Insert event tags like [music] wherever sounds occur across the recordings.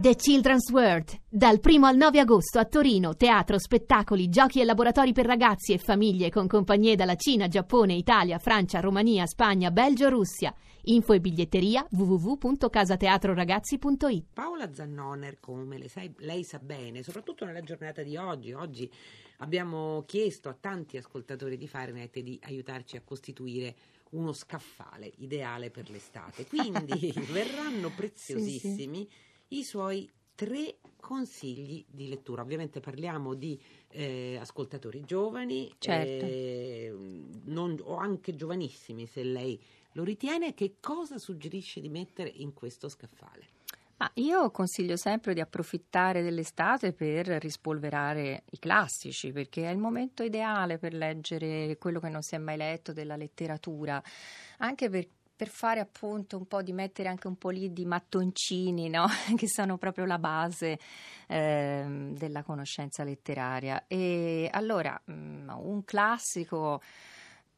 The Children's World, dal 1 al 9 agosto a Torino, teatro, spettacoli, giochi e laboratori per ragazzi e famiglie con compagnie dalla Cina, Giappone, Italia, Francia, Romania, Spagna, Belgio, Russia. Info e biglietteria www.casateatroragazzi.it Paola Zannoner, come sai, lei sa bene, soprattutto nella giornata di oggi, oggi abbiamo chiesto a tanti ascoltatori di Fahrenheit di aiutarci a costituire uno scaffale ideale per l'estate. Quindi [laughs] verranno preziosissimi. Sì, sì i suoi tre consigli di lettura. Ovviamente parliamo di eh, ascoltatori giovani certo. eh, non, o anche giovanissimi, se lei lo ritiene. Che cosa suggerisce di mettere in questo scaffale? Ma io consiglio sempre di approfittare dell'estate per rispolverare i classici, perché è il momento ideale per leggere quello che non si è mai letto della letteratura, anche perché per fare appunto un po' di mettere anche un po' lì di mattoncini, no? [laughs] che sono proprio la base eh, della conoscenza letteraria. E allora, mm, un classico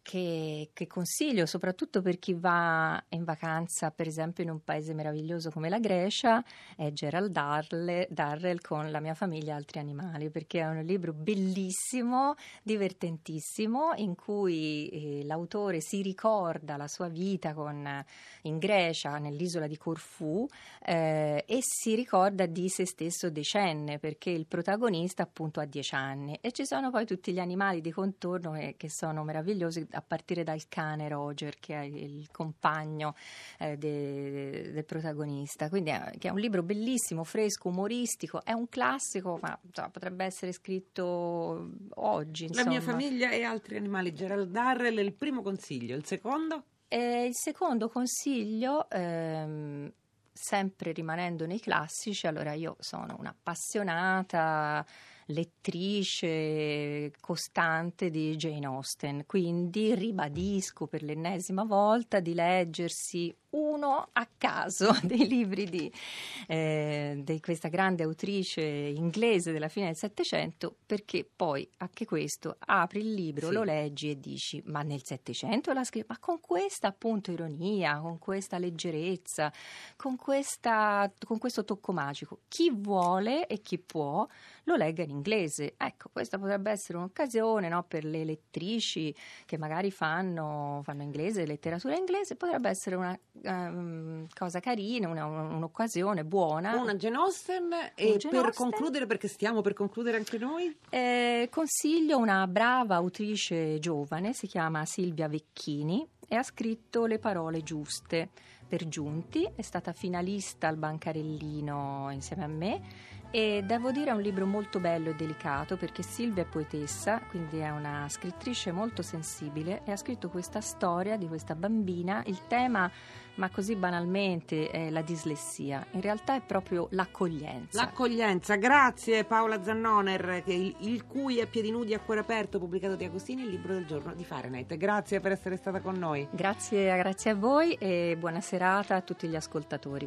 che, che, consiglio soprattutto per chi va in vacanza, per esempio in un paese meraviglioso come la Grecia, è Gerald Darle, Darrell con La mia famiglia e altri animali, perché è un libro bellissimo, divertentissimo, in cui eh, l'autore si ricorda la sua vita con, in Grecia, nell'isola di Corfù, eh, e si ricorda di se stesso decenne, perché il protagonista appunto ha dieci anni. E ci sono poi tutti gli animali di contorno che, che sono meravigliosi a partire dal cane Roger, che è il compagno eh, de, del protagonista. Quindi è, è, un libro bellissimo, fresco, umoristico, è un classico, ma insomma, potrebbe essere scritto oggi. Insomma. La mia famiglia e altri animali, Gerald Darrell, il primo consiglio. Il secondo? Eh, il secondo consiglio... Ehm, sempre rimanendo nei classici, allora io sono un'appassionata lettrice costante di Jane Austen, quindi ribadisco per l'ennesima volta di leggersi uno a caso [laughs] dei libri di, eh, di, questa grande autrice inglese della fine del Settecento, perché poi anche questo apri il libro, sì. lo leggi e dici: Ma nel Settecento la scrive, ma con questa appunto ironia, con questa leggerezza, con, questa, con questo tocco magico. Chi vuole e chi può lo legga in inglese. Ecco, questa potrebbe essere un'occasione no, per le lettrici che magari fanno, fanno inglese, letteratura inglese, potrebbe essere una um, cosa carina, una, un'occasione buona. Una Jane Austen e Jane per concludere, perché stiamo per concludere anche noi? Eh, consiglio una brava autrice giovane, si chiama Silvia Vecchini e ha scritto Le parole giuste per Giunti, è stata finalista al Bancarellino insieme a me e devo dire è un libro molto bello e delicato perché Silvia è poetessa, quindi è una scrittrice molto sensibile e ha scritto questa storia di questa bambina. Il tema, ma così banalmente, è la dislessia. In realtà è proprio l'accoglienza. L'accoglienza, grazie Paola Zannoner, il, il cui è Piedi nudi a cuore aperto, pubblicato di Agostini, il libro del giorno di Fahrenheit. Grazie per essere stata con noi. Grazie, grazie a voi e buona serata a tutti gli ascoltatori.